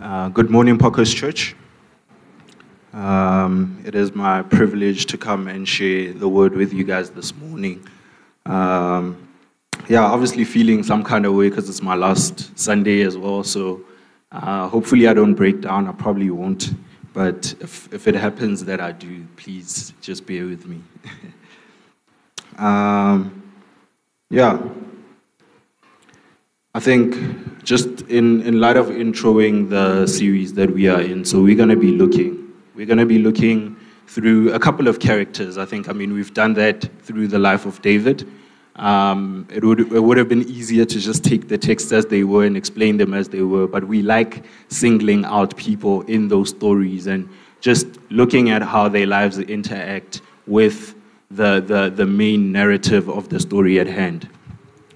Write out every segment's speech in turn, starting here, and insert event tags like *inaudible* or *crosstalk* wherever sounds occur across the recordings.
Uh, good morning, Parkhurst Church. Um, it is my privilege to come and share the word with you guys this morning. Um, yeah, obviously feeling some kind of way because it's my last Sunday as well. So uh, hopefully I don't break down. I probably won't. But if, if it happens that I do, please just bear with me. *laughs* um, yeah. I think just in, in light of introing the series that we are in, so we're going to be looking. We're going to be looking through a couple of characters. I think, I mean, we've done that through the life of David. Um, it, would, it would have been easier to just take the texts as they were and explain them as they were, but we like singling out people in those stories and just looking at how their lives interact with the, the, the main narrative of the story at hand.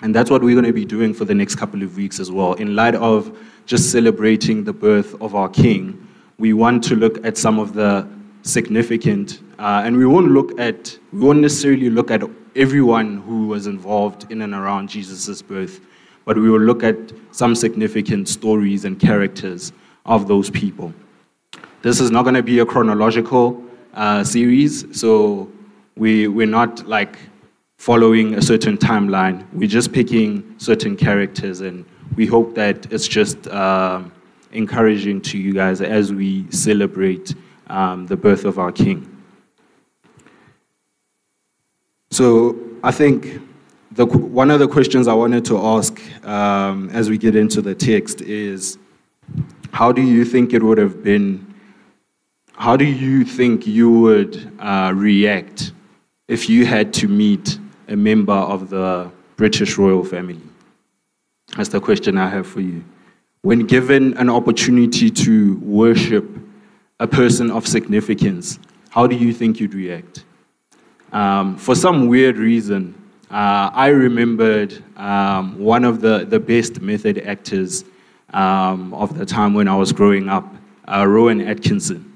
And that's what we're going to be doing for the next couple of weeks as well. In light of just celebrating the birth of our King, we want to look at some of the significant, uh, and we won't look at, we won't necessarily look at everyone who was involved in and around Jesus' birth, but we will look at some significant stories and characters of those people. This is not going to be a chronological uh, series, so we, we're not like following a certain timeline. We're just picking certain characters, and we hope that it's just uh, encouraging to you guys as we celebrate um, the birth of our King. So I think the, one of the questions I wanted to ask um, as we get into the text is how do you think it would have been? How do you think you would uh, react if you had to meet a member of the British royal family? That's the question I have for you. When given an opportunity to worship a person of significance, how do you think you'd react? Um, for some weird reason, uh, I remembered um, one of the, the best method actors um, of the time when I was growing up, uh, Rowan Atkinson.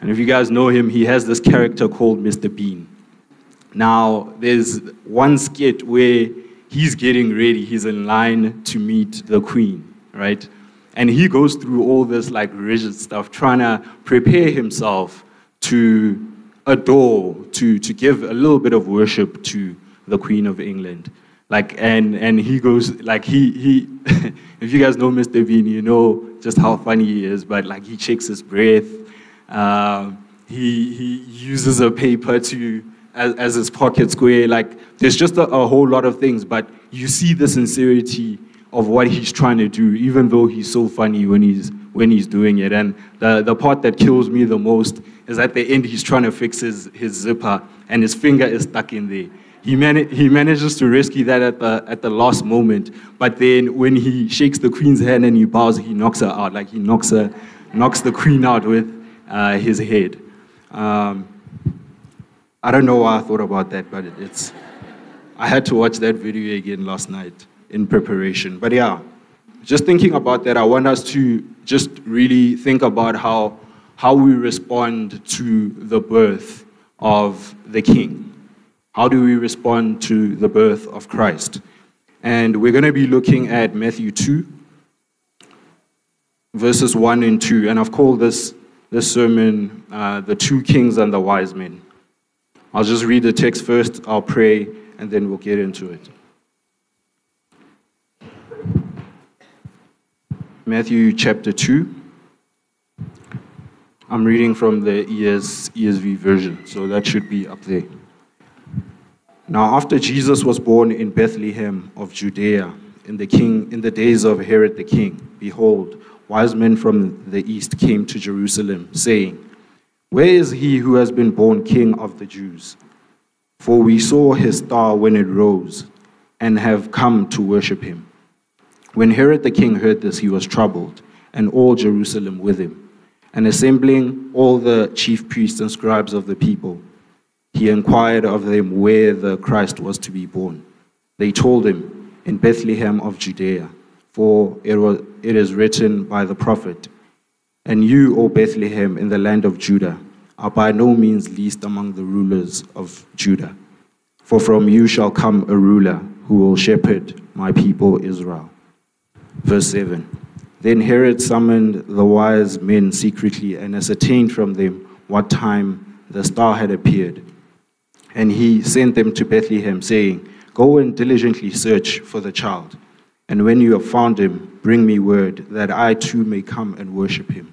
And if you guys know him, he has this character called Mr. Bean. Now, there's one skit where he's getting ready, he's in line to meet the queen, right? And he goes through all this like rigid stuff, trying to prepare himself to adore, to, to give a little bit of worship to the Queen of England. Like, and, and he goes, like, he, he *laughs* if you guys know Mr. Bean, you know just how funny he is, but like, he checks his breath. Uh, he, he uses a paper to, as, as his pocket square. Like, there's just a, a whole lot of things, but you see the sincerity of what he's trying to do, even though he's so funny when he's when he's doing it. And the, the part that kills me the most is at the end he's trying to fix his, his zipper and his finger is stuck in there. He, man- he manages to rescue that at the, at the last moment, but then when he shakes the queen's hand and he bows, he knocks her out. Like he knocks her, knocks the queen out with uh, his head. Um, I don't know why I thought about that, but it's. I had to watch that video again last night in preparation. But yeah, just thinking about that, I want us to just really think about how, how we respond to the birth of the King. How do we respond to the birth of Christ? And we're going to be looking at Matthew 2, verses 1 and 2. And I've called this, this sermon uh, The Two Kings and the Wise Men. I'll just read the text first, I'll pray, and then we'll get into it. Matthew chapter 2. I'm reading from the ES, ESV version, so that should be up there. Now, after Jesus was born in Bethlehem of Judea, in the, king, in the days of Herod the king, behold, wise men from the east came to Jerusalem, saying, Where is he who has been born king of the Jews? For we saw his star when it rose, and have come to worship him. When Herod the king heard this, he was troubled, and all Jerusalem with him. And assembling all the chief priests and scribes of the people, he inquired of them where the Christ was to be born. They told him, In Bethlehem of Judea, for it, was, it is written by the prophet, And you, O Bethlehem, in the land of Judah, are by no means least among the rulers of Judah. For from you shall come a ruler who will shepherd my people Israel. Verse 7 Then Herod summoned the wise men secretly and ascertained from them what time the star had appeared. And he sent them to Bethlehem, saying, Go and diligently search for the child. And when you have found him, bring me word that I too may come and worship him.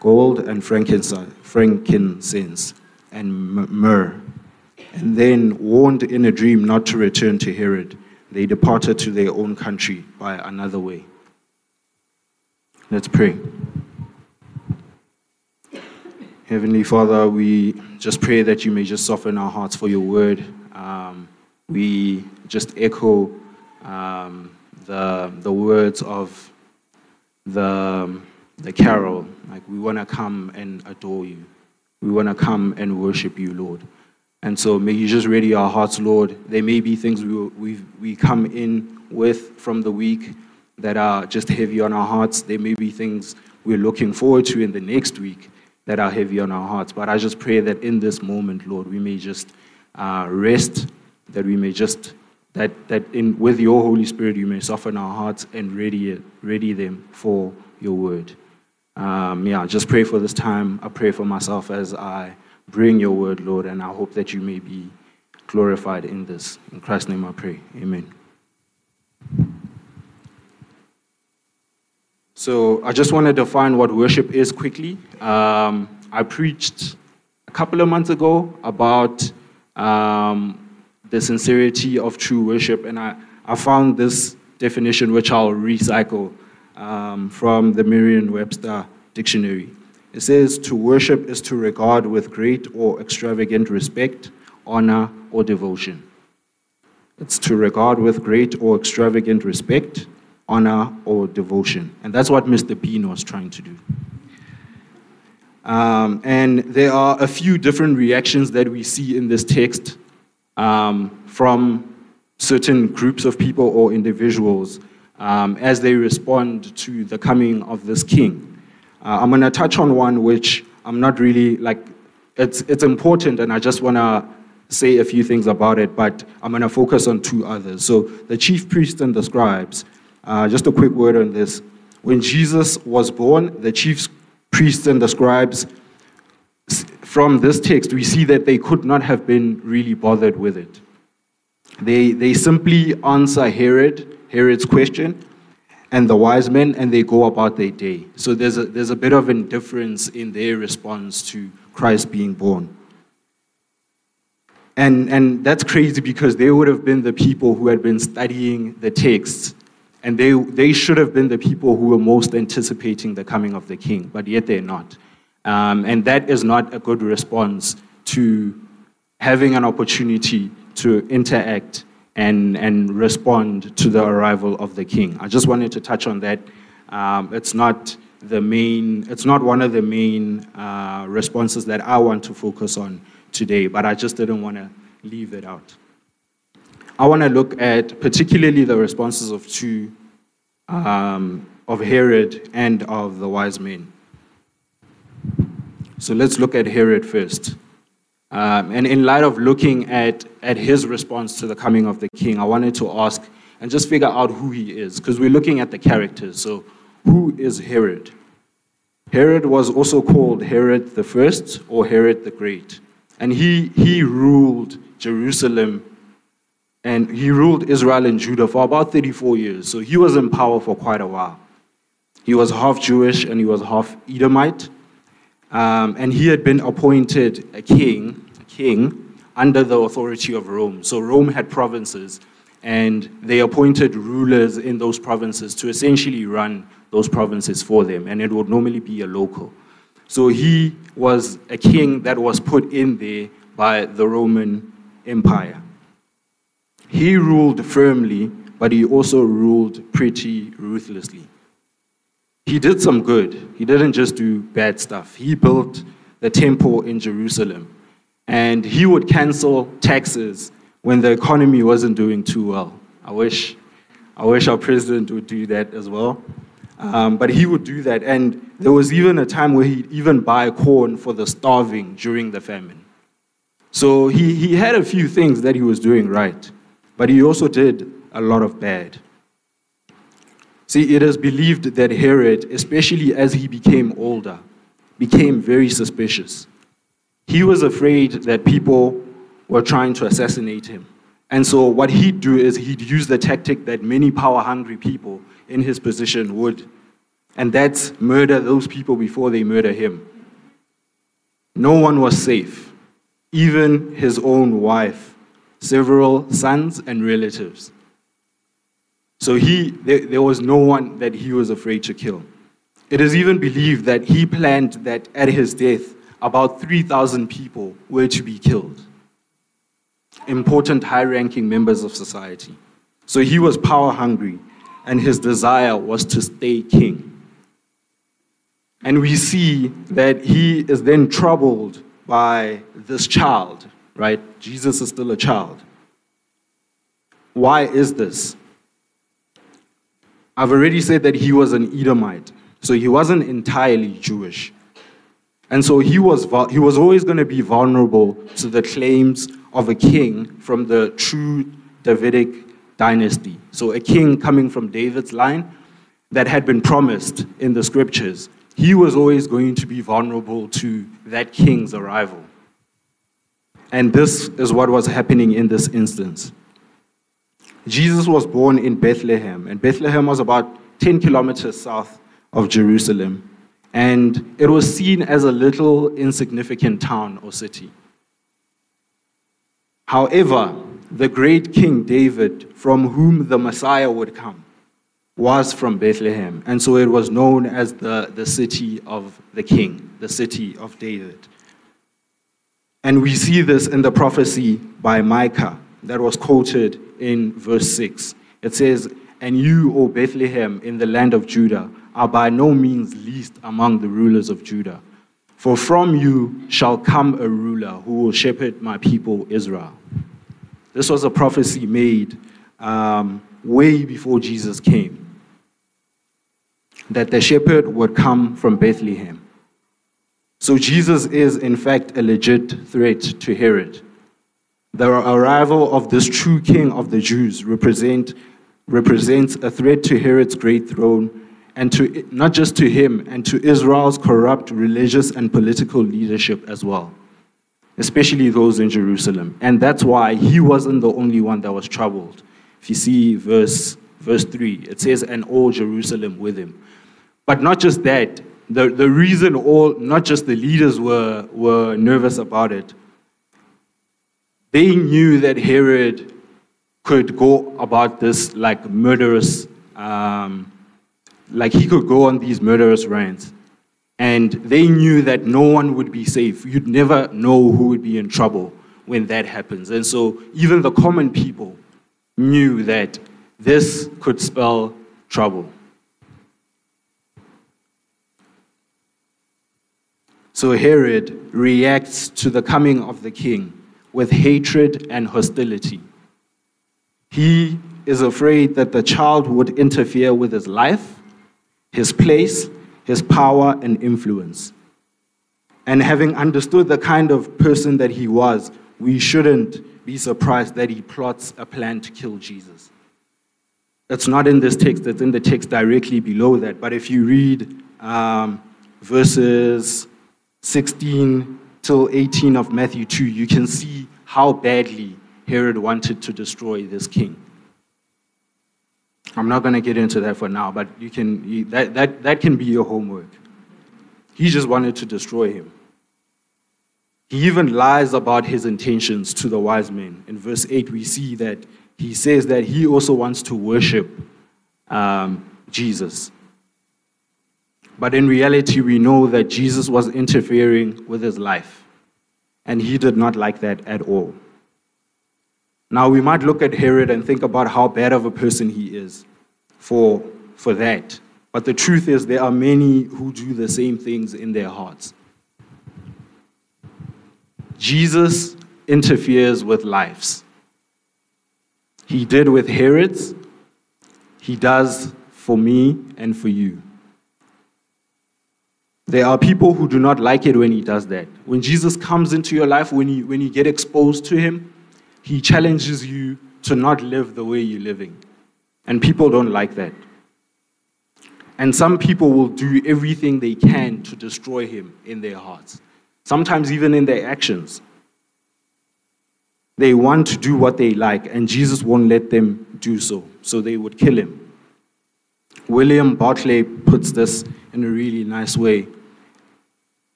gold and frankincense and myrrh. And then, warned in a dream not to return to Herod, they departed to their own country by another way. Let's pray. Heavenly Father, we just pray that you may just soften our hearts for your word. Um, we just echo um, the, the words of the, the carol. Like, we want to come and adore you. We want to come and worship you, Lord. And so may you just ready our hearts, Lord. There may be things we, we, we come in with from the week that are just heavy on our hearts. There may be things we're looking forward to in the next week that are heavy on our hearts. But I just pray that in this moment, Lord, we may just uh, rest, that we may just, that, that in, with your Holy Spirit, you may soften our hearts and ready, ready them for your word. Um, yeah, just pray for this time. I pray for myself as I bring your word, Lord, and I hope that you may be glorified in this. In Christ's name I pray. Amen. So I just want to define what worship is quickly. Um, I preached a couple of months ago about um, the sincerity of true worship, and I, I found this definition which I'll recycle um, from the Merriam Webster Dictionary. It says to worship is to regard with great or extravagant respect, honor, or devotion. It's to regard with great or extravagant respect, honor, or devotion. And that's what Mr. Bean was trying to do. Um, and there are a few different reactions that we see in this text um, from certain groups of people or individuals um, as they respond to the coming of this king. Uh, I'm going to touch on one which I'm not really like, it's, it's important, and I just want to say a few things about it, but I'm going to focus on two others. So, the chief priests and the scribes uh, just a quick word on this. When Jesus was born, the chief priests and the scribes, from this text, we see that they could not have been really bothered with it. They, they simply answer Herod, Herod's question, and the wise men, and they go about their day. So there's a, there's a bit of indifference in their response to Christ being born. And, and that's crazy because they would have been the people who had been studying the texts and they, they should have been the people who were most anticipating the coming of the king, but yet they're not. Um, and that is not a good response to having an opportunity to interact and, and respond to the arrival of the king. I just wanted to touch on that. Um, it's not the main, it's not one of the main uh, responses that I want to focus on today, but I just didn't want to leave it out. I want to look at particularly the responses of two, um, of Herod and of the wise men. So let's look at Herod first. Um, and in light of looking at, at his response to the coming of the king, I wanted to ask and just figure out who he is, because we're looking at the characters. So, who is Herod? Herod was also called Herod the First or Herod the Great. And he, he ruled Jerusalem and he ruled Israel and Judah for about 34 years. So he was in power for quite a while. He was half Jewish and he was half Edomite. Um, and he had been appointed a king, a king under the authority of Rome. So Rome had provinces, and they appointed rulers in those provinces to essentially run those provinces for them, and it would normally be a local. So he was a king that was put in there by the Roman Empire. He ruled firmly, but he also ruled pretty ruthlessly. He did some good. He didn't just do bad stuff. He built the temple in Jerusalem. And he would cancel taxes when the economy wasn't doing too well. I wish, I wish our president would do that as well. Um, but he would do that. And there was even a time where he'd even buy corn for the starving during the famine. So he, he had a few things that he was doing right, but he also did a lot of bad. See, it is believed that Herod, especially as he became older, became very suspicious. He was afraid that people were trying to assassinate him. And so, what he'd do is he'd use the tactic that many power hungry people in his position would, and that's murder those people before they murder him. No one was safe, even his own wife, several sons, and relatives. So he, there, there was no one that he was afraid to kill. It is even believed that he planned that at his death, about 3,000 people were to be killed. Important high ranking members of society. So he was power hungry, and his desire was to stay king. And we see that he is then troubled by this child, right? Jesus is still a child. Why is this? I've already said that he was an Edomite, so he wasn't entirely Jewish. And so he was, he was always going to be vulnerable to the claims of a king from the true Davidic dynasty. So a king coming from David's line that had been promised in the scriptures. He was always going to be vulnerable to that king's arrival. And this is what was happening in this instance. Jesus was born in Bethlehem, and Bethlehem was about 10 kilometers south of Jerusalem. And it was seen as a little insignificant town or city. However, the great King David, from whom the Messiah would come, was from Bethlehem. And so it was known as the, the city of the king, the city of David. And we see this in the prophecy by Micah that was quoted in verse 6. It says, And you, O Bethlehem, in the land of Judah, are by no means least among the rulers of Judah. For from you shall come a ruler who will shepherd my people Israel. This was a prophecy made um, way before Jesus came that the shepherd would come from Bethlehem. So Jesus is, in fact, a legit threat to Herod. The arrival of this true king of the Jews represent, represents a threat to Herod's great throne and to not just to him and to Israel's corrupt religious and political leadership as well, especially those in Jerusalem. And that's why he wasn't the only one that was troubled. If you see verse verse 3, it says, and all Jerusalem with him. But not just that, the, the reason all, not just the leaders were, were nervous about it, they knew that Herod could go about this like murderous, um, like he could go on these murderous rants. And they knew that no one would be safe. You'd never know who would be in trouble when that happens. And so even the common people knew that this could spell trouble. So Herod reacts to the coming of the king with hatred and hostility. He is afraid that the child would interfere with his life, his place, his power, and influence. And having understood the kind of person that he was, we shouldn't be surprised that he plots a plan to kill Jesus. It's not in this text, it's in the text directly below that. But if you read um, verses 16 till 18 of Matthew 2, you can see how badly Herod wanted to destroy this king. I'm not going to get into that for now, but you can, that, that, that can be your homework. He just wanted to destroy him. He even lies about his intentions to the wise men. In verse 8, we see that he says that he also wants to worship um, Jesus. But in reality, we know that Jesus was interfering with his life. And he did not like that at all. Now, we might look at Herod and think about how bad of a person he is for, for that. But the truth is, there are many who do the same things in their hearts. Jesus interferes with lives. He did with Herod's, he does for me and for you. There are people who do not like it when he does that. When Jesus comes into your life, when you, when you get exposed to him, he challenges you to not live the way you're living. And people don't like that. And some people will do everything they can to destroy him in their hearts, sometimes even in their actions. They want to do what they like, and Jesus won't let them do so, so they would kill him. William Barclay puts this in a really nice way.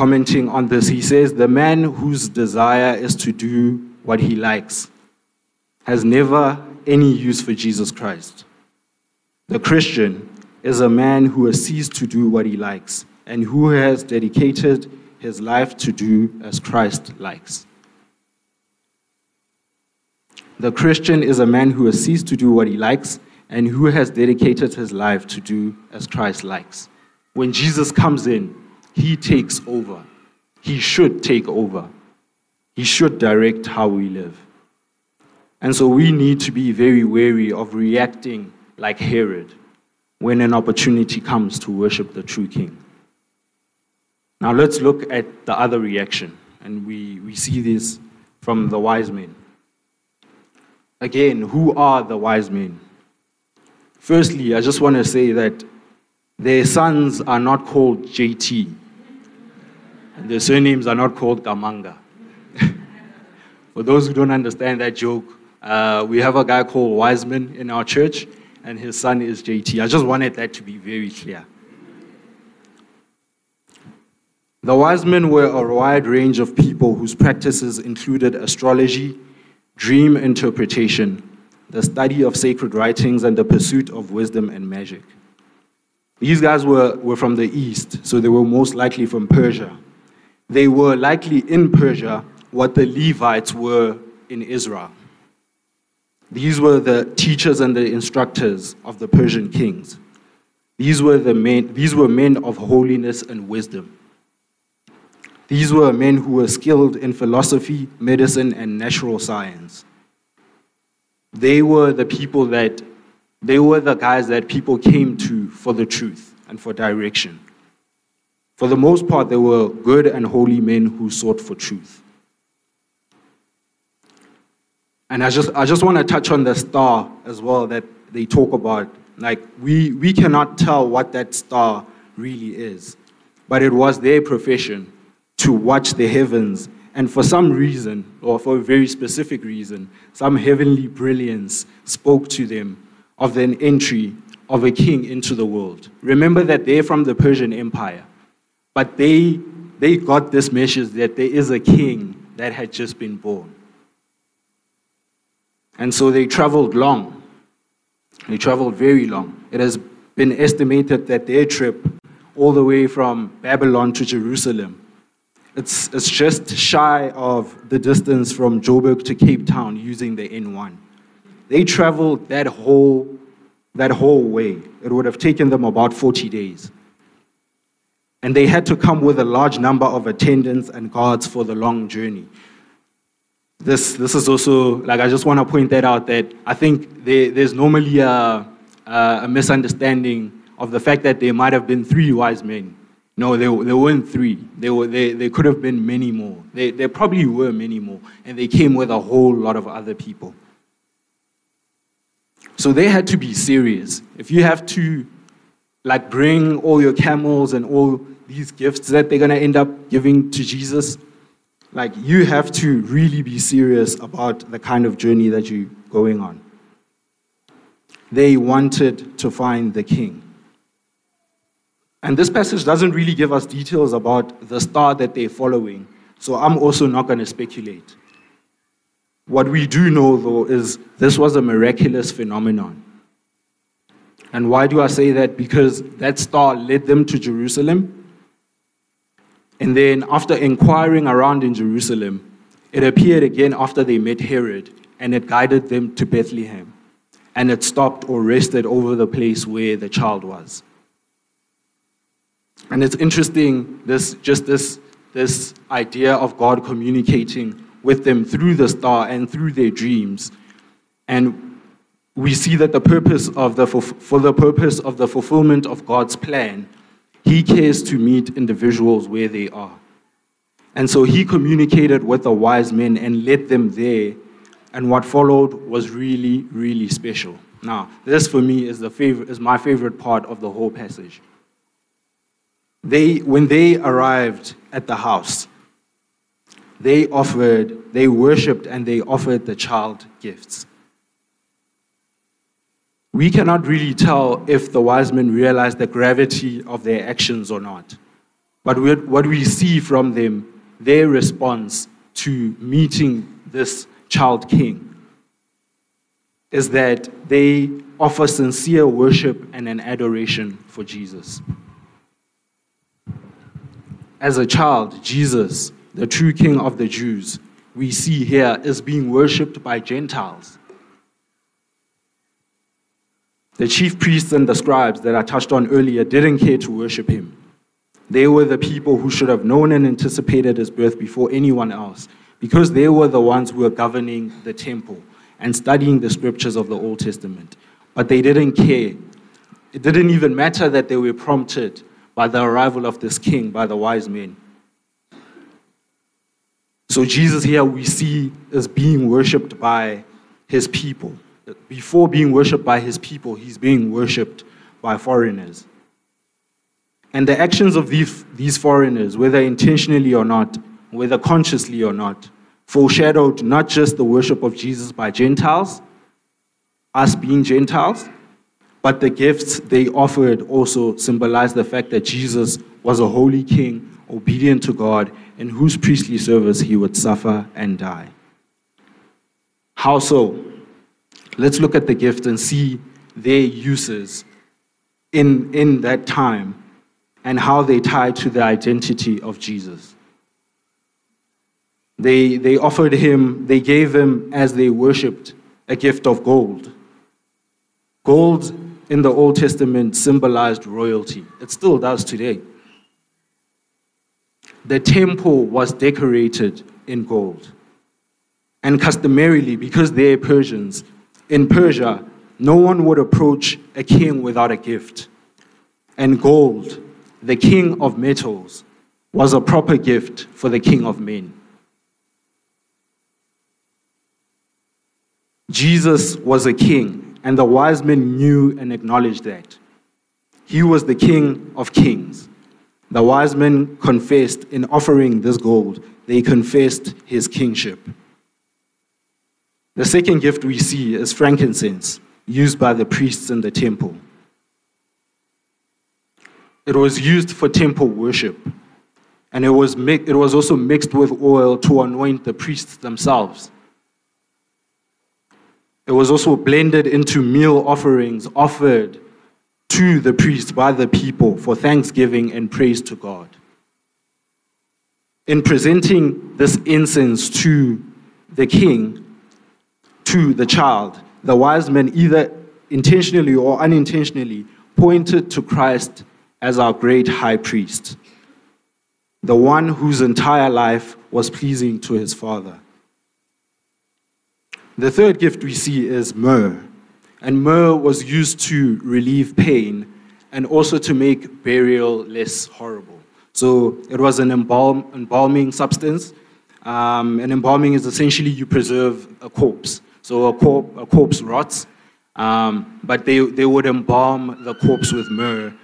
Commenting on this, he says, The man whose desire is to do what he likes has never any use for Jesus Christ. The Christian is a man who has ceased to do what he likes and who has dedicated his life to do as Christ likes. The Christian is a man who has ceased to do what he likes and who has dedicated his life to do as Christ likes. When Jesus comes in, he takes over. He should take over. He should direct how we live. And so we need to be very wary of reacting like Herod when an opportunity comes to worship the true king. Now let's look at the other reaction, and we, we see this from the wise men. Again, who are the wise men? Firstly, I just want to say that their sons are not called JT, and their surnames are not called Gamanga. *laughs* For those who don't understand that joke, uh, we have a guy called Wiseman in our church, and his son is JT. I just wanted that to be very clear. The wise men were a wide range of people whose practices included astrology, dream interpretation, the study of sacred writings, and the pursuit of wisdom and magic. These guys were, were from the east, so they were most likely from Persia. They were likely in Persia what the Levites were in Israel. These were the teachers and the instructors of the Persian kings. These were, the men, these were men of holiness and wisdom. These were men who were skilled in philosophy, medicine, and natural science. They were the people that, they were the guys that people came to for the truth and for direction. For the most part, they were good and holy men who sought for truth. And I just, I just want to touch on the star as well that they talk about. Like, we, we cannot tell what that star really is, but it was their profession to watch the heavens. And for some reason, or for a very specific reason, some heavenly brilliance spoke to them of an entry of a king into the world. Remember that they're from the Persian Empire, but they, they got this message that there is a king that had just been born. And so they traveled long. They traveled very long. It has been estimated that their trip all the way from Babylon to Jerusalem, it's, it's just shy of the distance from Joburg to Cape Town using the N1. They traveled that whole, that whole way. It would have taken them about 40 days. And they had to come with a large number of attendants and guards for the long journey this, this is also, like, I just want to point that out that I think there, there's normally a, a misunderstanding of the fact that there might have been three wise men. No, there, there weren't three. There, were, there, there could have been many more. There, there probably were many more. And they came with a whole lot of other people. So they had to be serious. If you have to, like, bring all your camels and all these gifts that they're going to end up giving to Jesus, like, you have to really be serious about the kind of journey that you're going on. They wanted to find the king. And this passage doesn't really give us details about the star that they're following, so I'm also not going to speculate. What we do know, though, is this was a miraculous phenomenon. And why do I say that? Because that star led them to Jerusalem and then, after inquiring around in Jerusalem, it appeared again after they met Herod, and it guided them to Bethlehem. And it stopped or rested over the place where the child was. And it's interesting, this, just this, this idea of God communicating with them through the star and through their dreams. And we see that the purpose of the, for the purpose of the fulfillment of God's plan, He cares to meet individuals where they are. And so He communicated with the wise men and led them there. And what followed was really, really special. Now, this for me is, the favorite, is my favorite part of the whole passage. They, when they arrived at the house, they offered, they worshipped, and they offered the child gifts. We cannot really tell if the wise men realized the gravity of their actions or not. But what we see from them, their response to meeting this child king, is that they offer sincere worship and an adoration for Jesus. As a child, Jesus, the true king of the Jews, we see here is being worshipped by Gentiles. The chief priests and the scribes that I touched on earlier didn't care to worship him. They were the people who should have known and anticipated his birth before anyone else, because they were the ones who were governing the temple and studying the scriptures of the Old Testament. But they didn't care. It didn't even matter that they were prompted by the arrival of this king, by the wise men. So, Jesus here we see is being worshipped by his people. Before being worshipped by his people, he's being worshipped by foreigners. And the actions of these, these foreigners, whether intentionally or not, whether consciously or not, foreshadowed not just the worship of Jesus by Gentiles, us being Gentiles, but the gifts they offered also symbolized the fact that Jesus was a holy king, obedient to God, in whose priestly service he would suffer and die. How so? Let's look at the gifts and see their uses in, in that time and how they tie to the identity of Jesus. They, they offered him, they gave him as they worshipped a gift of gold. Gold in the Old Testament symbolized royalty. It still does today. The temple was decorated in gold. And customarily, because they're Persians, in Persia, no one would approach a king without a gift. And gold, the king of metals, was a proper gift for the king of men. Jesus was a king, and the wise men knew and acknowledged that. He was the king of kings. The wise men confessed in offering this gold, they confessed his kingship. The second gift we see is frankincense, used by the priests in the temple. It was used for temple worship, and it was, it was also mixed with oil to anoint the priests themselves. It was also blended into meal offerings offered to the priests by the people for thanksgiving and praise to God. In presenting this incense to the king, to the child, the wise men either intentionally or unintentionally pointed to Christ as our great high priest, the one whose entire life was pleasing to his Father. The third gift we see is myrrh. And myrrh was used to relieve pain and also to make burial less horrible. So it was an embalm, embalming substance. Um, and embalming is essentially you preserve a corpse. So a, a corpse rots, um, but they, they would embalm the corpse with myrrh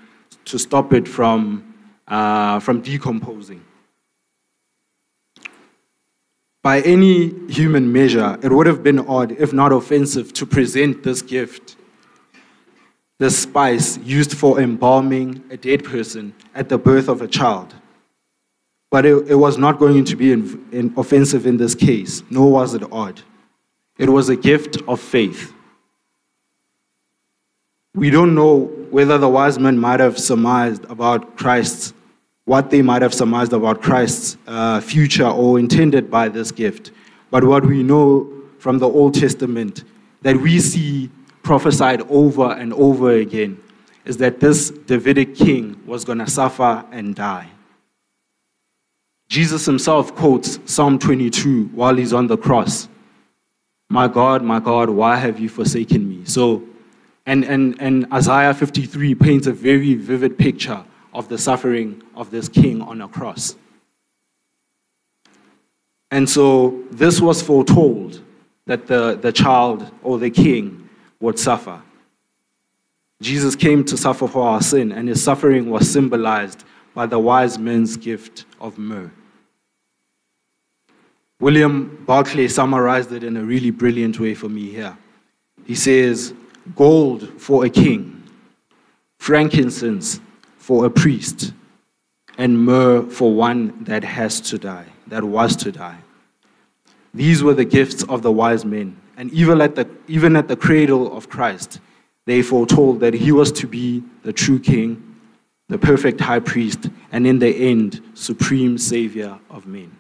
to stop it from, uh, from decomposing. By any human measure, it would have been odd, if not offensive, to present this gift, this spice used for embalming a dead person at the birth of a child. But it, it was not going to be in, in offensive in this case, nor was it odd. It was a gift of faith. We don't know whether the wise men might have surmised about Christ's what they might have surmised about Christ's uh, future or intended by this gift. But what we know from the Old Testament that we see prophesied over and over again is that this Davidic king was going to suffer and die. Jesus himself quotes Psalm 22 while he's on the cross. My God, my God, why have you forsaken me? So, and, and, and Isaiah 53 paints a very vivid picture of the suffering of this king on a cross. And so this was foretold that the, the child or the king would suffer. Jesus came to suffer for our sin, and his suffering was symbolized by the wise men's gift of myrrh. William Barclay summarized it in a really brilliant way for me here. He says, Gold for a king, frankincense for a priest, and myrrh for one that has to die, that was to die. These were the gifts of the wise men. And even at the, even at the cradle of Christ, they foretold that he was to be the true king, the perfect high priest, and in the end, supreme savior of men.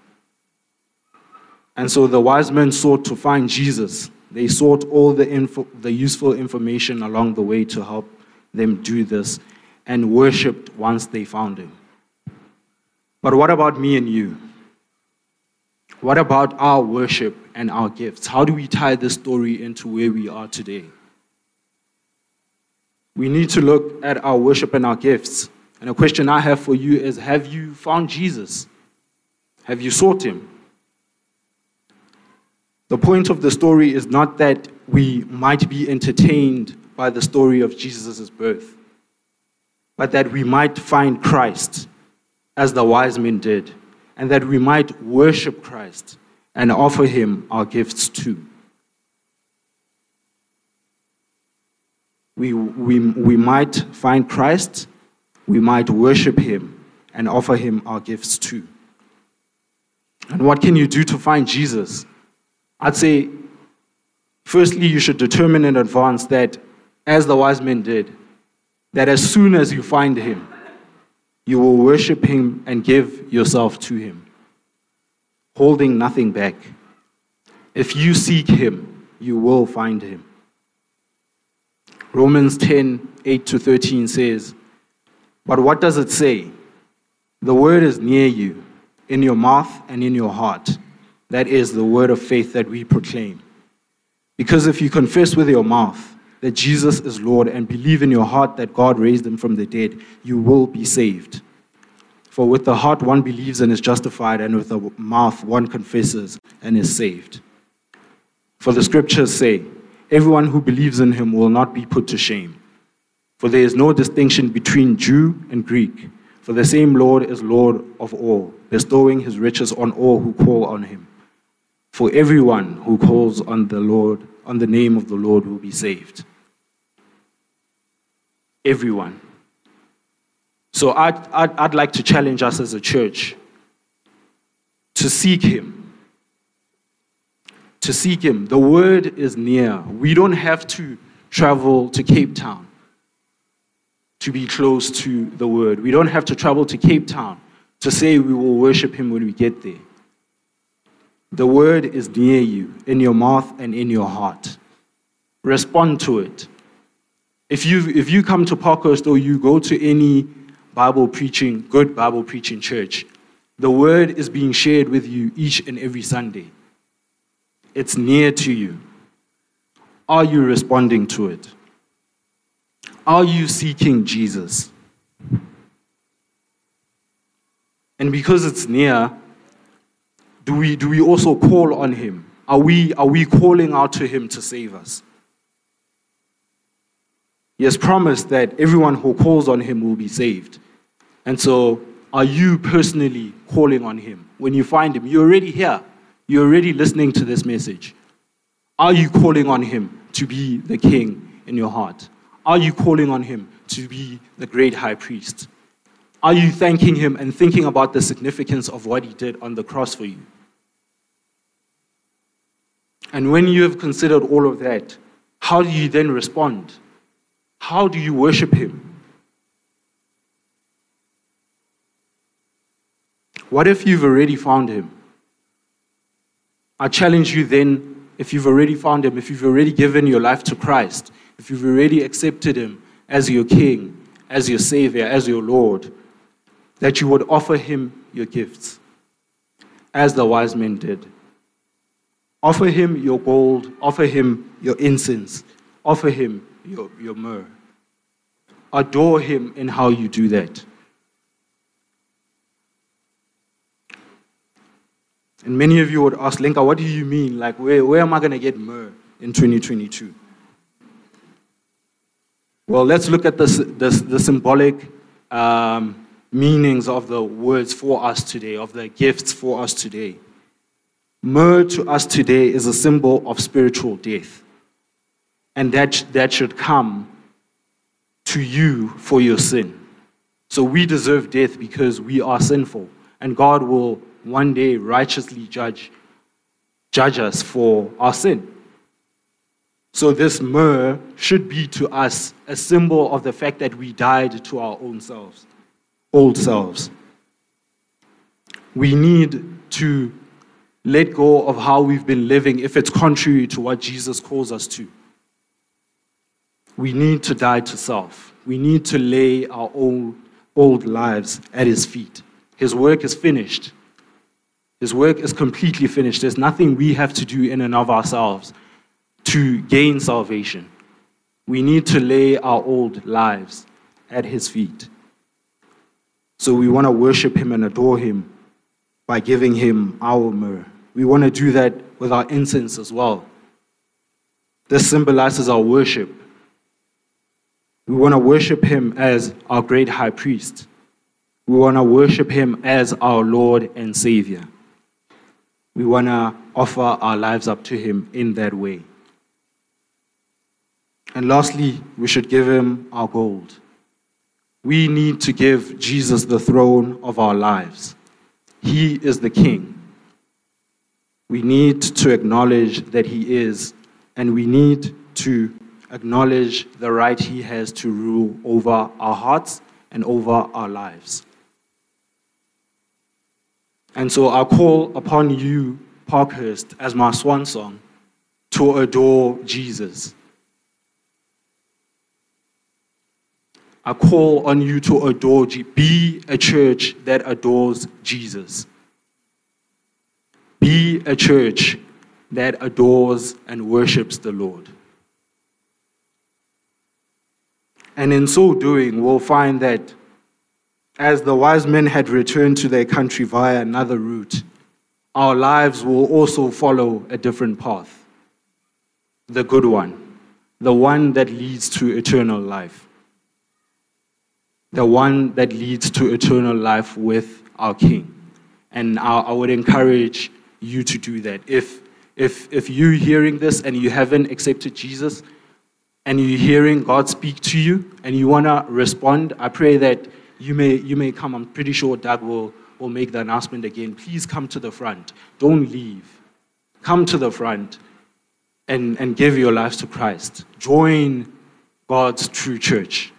And so the wise men sought to find Jesus. They sought all the, info, the useful information along the way to help them do this and worshiped once they found him. But what about me and you? What about our worship and our gifts? How do we tie this story into where we are today? We need to look at our worship and our gifts. And a question I have for you is Have you found Jesus? Have you sought him? The point of the story is not that we might be entertained by the story of Jesus' birth, but that we might find Christ as the wise men did, and that we might worship Christ and offer him our gifts too. We, we, we might find Christ, we might worship him, and offer him our gifts too. And what can you do to find Jesus? I'd say, firstly, you should determine in advance that, as the wise men did, that as soon as you find him, you will worship him and give yourself to him, holding nothing back. If you seek him, you will find him. Romans 10 8 to 13 says, But what does it say? The word is near you, in your mouth and in your heart that is the word of faith that we proclaim. Because if you confess with your mouth that Jesus is Lord and believe in your heart that God raised him from the dead, you will be saved. For with the heart one believes and is justified, and with the mouth one confesses and is saved. For the scriptures say, Everyone who believes in him will not be put to shame. For there is no distinction between Jew and Greek, for the same Lord is Lord of all, bestowing his riches on all who call on him. For everyone who calls on the Lord, on the name of the Lord, will be saved. Everyone. So I'd, I'd, I'd like to challenge us as a church to seek Him. To seek Him. The word is near. We don't have to travel to Cape Town to be close to the word. We don't have to travel to Cape Town to say we will worship Him when we get there. The word is near you, in your mouth and in your heart. Respond to it. If you, if you come to Parkhurst or you go to any Bible preaching, good Bible preaching church, the word is being shared with you each and every Sunday. It's near to you. Are you responding to it? Are you seeking Jesus? And because it's near, do we, do we also call on him? Are we, are we calling out to him to save us? He has promised that everyone who calls on him will be saved. And so, are you personally calling on him? When you find him, you're already here. You're already listening to this message. Are you calling on him to be the king in your heart? Are you calling on him to be the great high priest? Are you thanking him and thinking about the significance of what he did on the cross for you? And when you have considered all of that, how do you then respond? How do you worship Him? What if you've already found Him? I challenge you then, if you've already found Him, if you've already given your life to Christ, if you've already accepted Him as your King, as your Savior, as your Lord, that you would offer him your gifts, as the wise men did. Offer him your gold, offer him your incense, offer him your, your myrrh. Adore him in how you do that. And many of you would ask, Lenka, what do you mean? Like, where, where am I going to get myrrh in 2022? Well, let's look at this, the symbolic um, meanings of the words for us today, of the gifts for us today. Myrrh to us today is a symbol of spiritual death. And that, that should come to you for your sin. So we deserve death because we are sinful. And God will one day righteously judge, judge us for our sin. So this myrrh should be to us a symbol of the fact that we died to our own selves, old selves. We need to let go of how we've been living if it's contrary to what Jesus calls us to. We need to die to self. We need to lay our old, lives at his feet. His work is finished. His work is completely finished. There's nothing we have to do in and of ourselves to gain salvation. We need to lay our old lives at his feet. So we want to worship him and adore him by giving him our myrrh. We want to do that with our incense as well. This symbolizes our worship. We want to worship him as our great high priest. We want to worship him as our Lord and Savior. We want to offer our lives up to Him in that way. And lastly, we should give Him our gold. We need to give Jesus the throne of our lives. He is the King. We need to acknowledge that He is, and we need to acknowledge the right He has to rule over our hearts and over our lives. And so I call upon you, Parkhurst, as my swan song, to adore Jesus. I call on you to adore, be a church that adores Jesus. Be a church that adores and worships the Lord. And in so doing, we'll find that as the wise men had returned to their country via another route, our lives will also follow a different path. The good one, the one that leads to eternal life, the one that leads to eternal life with our King. And I, I would encourage you to do that. If, if, if you're hearing this and you haven't accepted Jesus, and you're hearing God speak to you, and you want to respond, I pray that you may, you may come. I'm pretty sure Doug will, will make the announcement again. Please come to the front. Don't leave. Come to the front and, and give your lives to Christ. Join God's true church.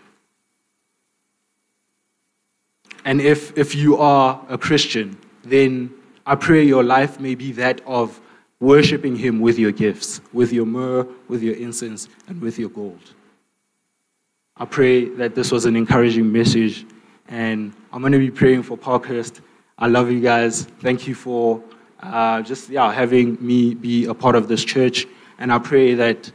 And if, if you are a Christian, then I pray your life may be that of worshiping Him with your gifts, with your myrrh, with your incense, and with your gold. I pray that this was an encouraging message and I'm going to be praying for Parkhurst. I love you guys. Thank you for uh, just yeah, having me be a part of this church. And I pray that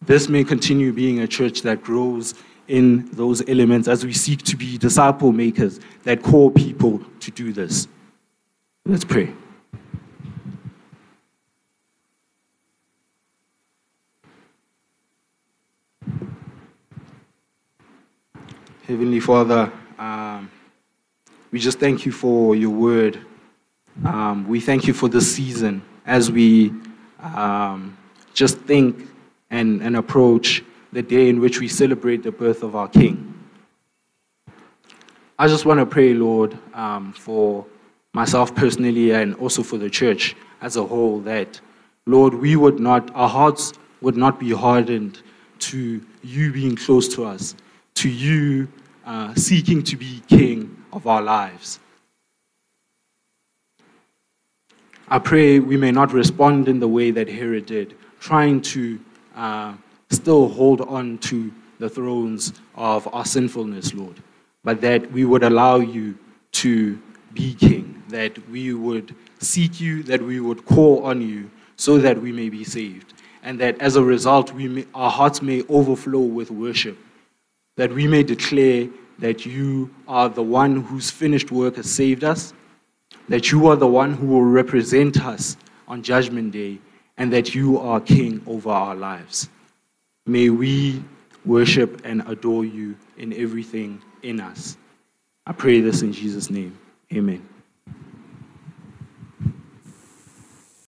this may continue being a church that grows in those elements as we seek to be disciple makers that call people to do this. Let's pray. Heavenly Father, um, we just thank you for your word. Um, we thank you for this season as we um, just think and, and approach the day in which we celebrate the birth of our King. I just want to pray, Lord, um, for myself personally and also for the church as a whole, that, Lord, we would not, our hearts would not be hardened to you being close to us, to you uh, seeking to be king of our lives. I pray we may not respond in the way that Herod did, trying to uh, still hold on to the thrones of our sinfulness, Lord, but that we would allow you to be king, that we would seek you, that we would call on you so that we may be saved, and that as a result, we may, our hearts may overflow with worship, that we may declare that you are the one whose finished work has saved us, that you are the one who will represent us on Judgment Day, and that you are King over our lives. May we worship and adore you in everything in us. I pray this in Jesus' name. Amen.